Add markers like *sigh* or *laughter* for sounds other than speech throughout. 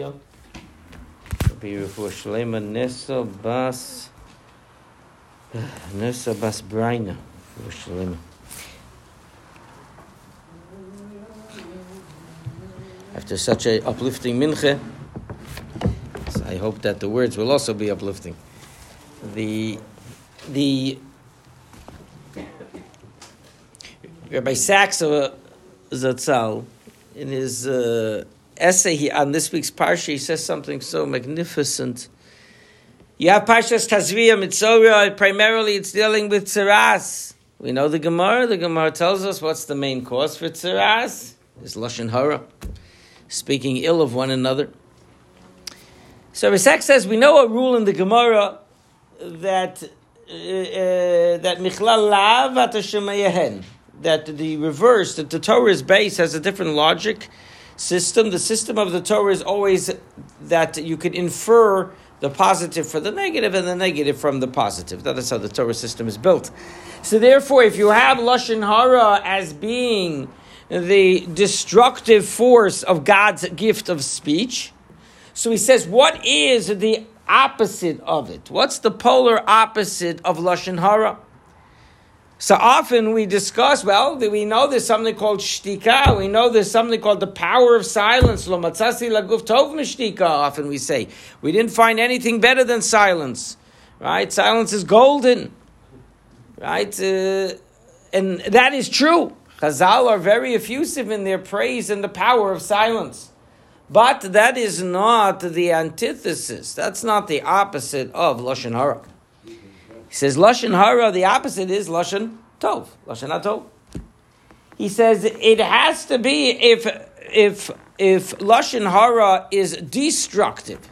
Gedalia. Be for Shlema *sighs* Shlema. After such a uplifting mincha, I hope that the words will also be uplifting. The the Rabbi Saxa Zatzal in his uh, essay he, on this week's parsha, he says something so magnificent. You have Parshas Tazria Metzora, primarily it's dealing with tzaras. We know the Gemara. The Gemara tells us what's the main cause for tzaras is lashon hara, speaking ill of one another. So Risek says we know a rule in the Gemara that uh, uh, that michlal lav that the reverse, that the Torah's base has a different logic system. The system of the Torah is always that you can infer the positive for the negative and the negative from the positive. That is how the Torah system is built. So therefore, if you have Lashon Hara as being the destructive force of God's gift of speech, so he says, what is the opposite of it? What's the polar opposite of Lashon Hara? So often we discuss, well, we know there's something called shtika. We know there's something called the power of silence. Lo matzasi laguf tov often we say. We didn't find anything better than silence. Right? Silence is golden. Right? Uh, and that is true. Chazal are very effusive in their praise and the power of silence. But that is not the antithesis. That's not the opposite of Lashon Hara. He says lashon hara. The opposite is lashon tov. Lashon tov. He says it has to be if if if lashon hara is destructive,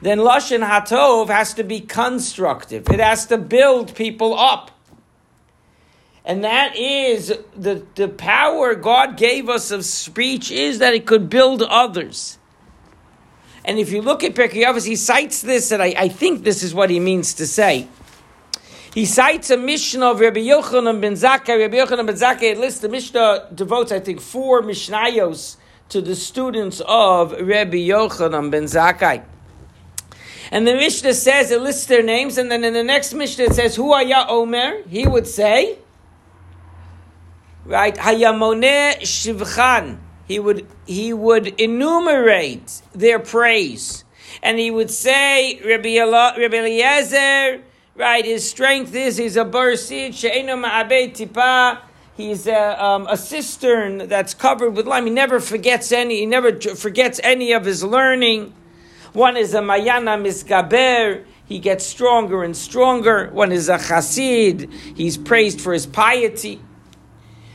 then lashon hatov has to be constructive. It has to build people up. And that is the, the power God gave us of speech is that it could build others. And if you look at Pirkei he cites this, and I, I think this is what he means to say. He cites a Mishnah of Rabbi Yochanan ben Zakkai. Rabbi Yochanan ben Zakkai lists the Mishnah devotes, I think, four Mishnayos to the students of Rabbi Yochanan ben Zakkai. And the Mishnah says, it lists their names, and then in the next Mishnah it says, Hu Haya Omer, he would say, right, Hayamone Shivchan, he would, he would enumerate their praise. And he would say, Rabbi, Rabbi Eliezer, right? His strength is he's a barsid she'enu ma'abei tipa. He's a, um, a cistern that's covered with lime. He never forgets any. He never forgets any of his learning. One is a mayana misgaber. He gets stronger and stronger. One is a chassid. He's praised for his piety.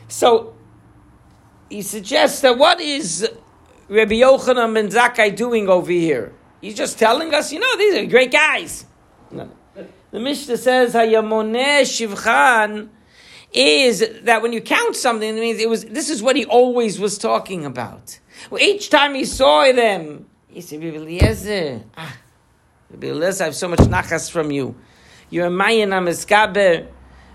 So he suggests that what is Rabbi Yochanan ben Zakkai doing over here? He's just telling us, you know, these are great guys. The Mishnah says Hayamoneh Shivchan is that when you count something, it means it was. This is what he always was talking about. Well, each time he saw them, he said, "Rabbi Eliezer, ah, Rabbi Eliezer, I have so much nachas from you. You're a mayan amiskaber."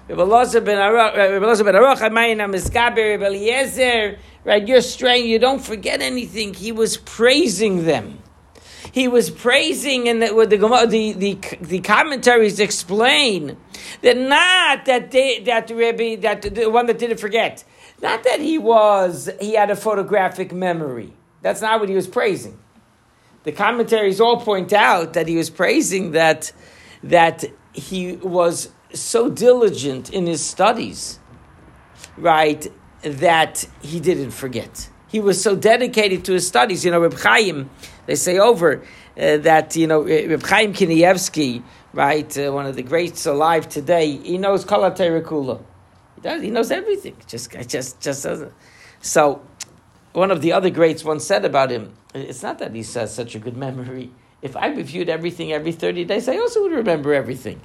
Rabbi Eliezer ben Arach, ben Arach, mayan amiskaber. Rabbi Eliezer, right? You're straying. You don't forget anything. He was praising them he was praising, and the, the, the, the, commentaries explain that not that they, that Rebbe, that the one that didn't forget, not that he was, he had a photographic memory. That's not what he was praising. The commentaries all point out that he was praising that, that he was so diligent in his studies, right, that he didn't forget. He was so dedicated to his studies. You know, Reb Chaim, they say over uh, that you know Reb Chaim Kanievsky, right, uh, one of the greats alive today. He knows Kala Terakula. He does. He knows everything. Just, just, just doesn't. So, one of the other greats once said about him. It's not that he has such a good memory. If I reviewed everything every thirty days, I also would remember everything.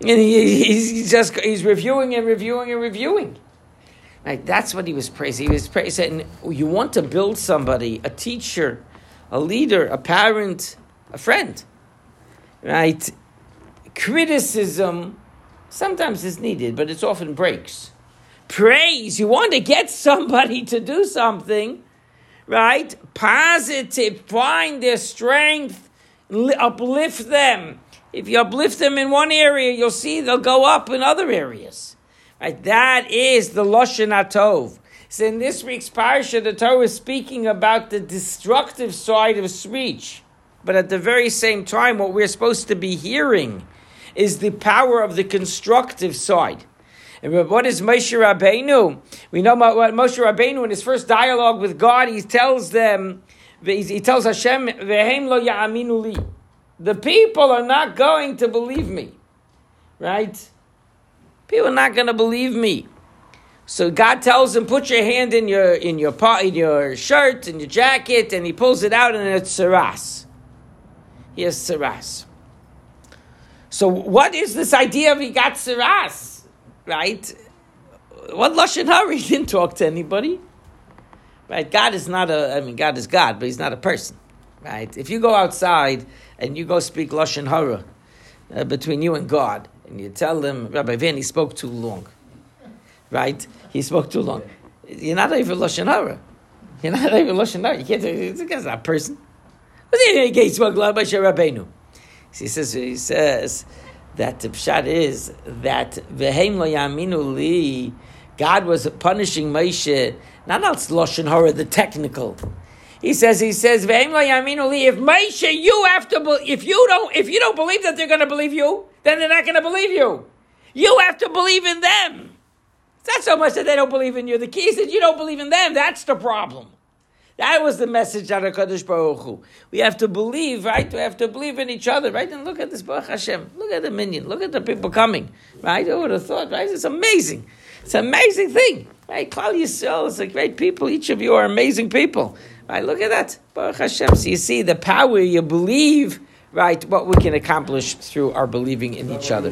And he, he's just he's reviewing and reviewing and reviewing. Right, that's what he was praising. He was praising. You want to build somebody, a teacher, a leader, a parent, a friend. Right? Criticism sometimes is needed, but it's often breaks. Praise, you want to get somebody to do something, right? Positive, find their strength, uplift them. If you uplift them in one area, you'll see they'll go up in other areas. Right? That is the Lashon Hatov. So in this week's parsha, the Torah is speaking about the destructive side of speech. But at the very same time, what we're supposed to be hearing is the power of the constructive side. And what is Moshe Rabbeinu? We know what Moshe Rabbeinu in his first dialogue with God, he tells them, he tells Hashem, lo ya'aminu li." The people are not going to believe me, right? People are not going to believe me. So God tells him, "Put your hand in your in your in your shirt and your jacket," and he pulls it out, and it's tzaras. He has tzaras. So what is this idea of he got tzaras? Right? What lashon hara? He didn't talk to anybody. Right? God is not a. I mean, God is God, but He's not a person. Right? If you go outside and you go speak lashon hara uh, between you and God, and you tell them, Rabbi Van, he spoke too long. Right? He spoke too long. You're not even lashon hara. You're not even lashon hara. You can't. It's not a person. He spoke Rabbeinu. He says, he says that the pshat is that v'heim lo yaminu li, God was punishing Moshe, not as lashon hara, the technical. He says, he says, v'heim lo yaminu li. If Moshe, you have to, if you don't, if you don't believe that they're going to believe you, then they're not going to believe you. You have to believe in them. It's not so much that they don't believe in you. The key is that you don't believe in them. That's the problem. That was the message of Kadosh Baruch Hu. We have to believe, right? We have to believe in each other, right? And look at this Baruch Hashem. Look at the minyan. Look at the people coming, right? Who would have thought, right? It's amazing. It's an amazing thing, right? Yisrael is a great people. Each of you are amazing people, right? Look at that, Baruch Hashem. So you see the power you believe, right? What we can accomplish through our believing in each other.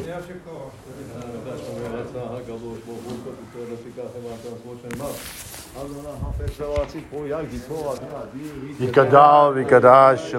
יגדל ויגדש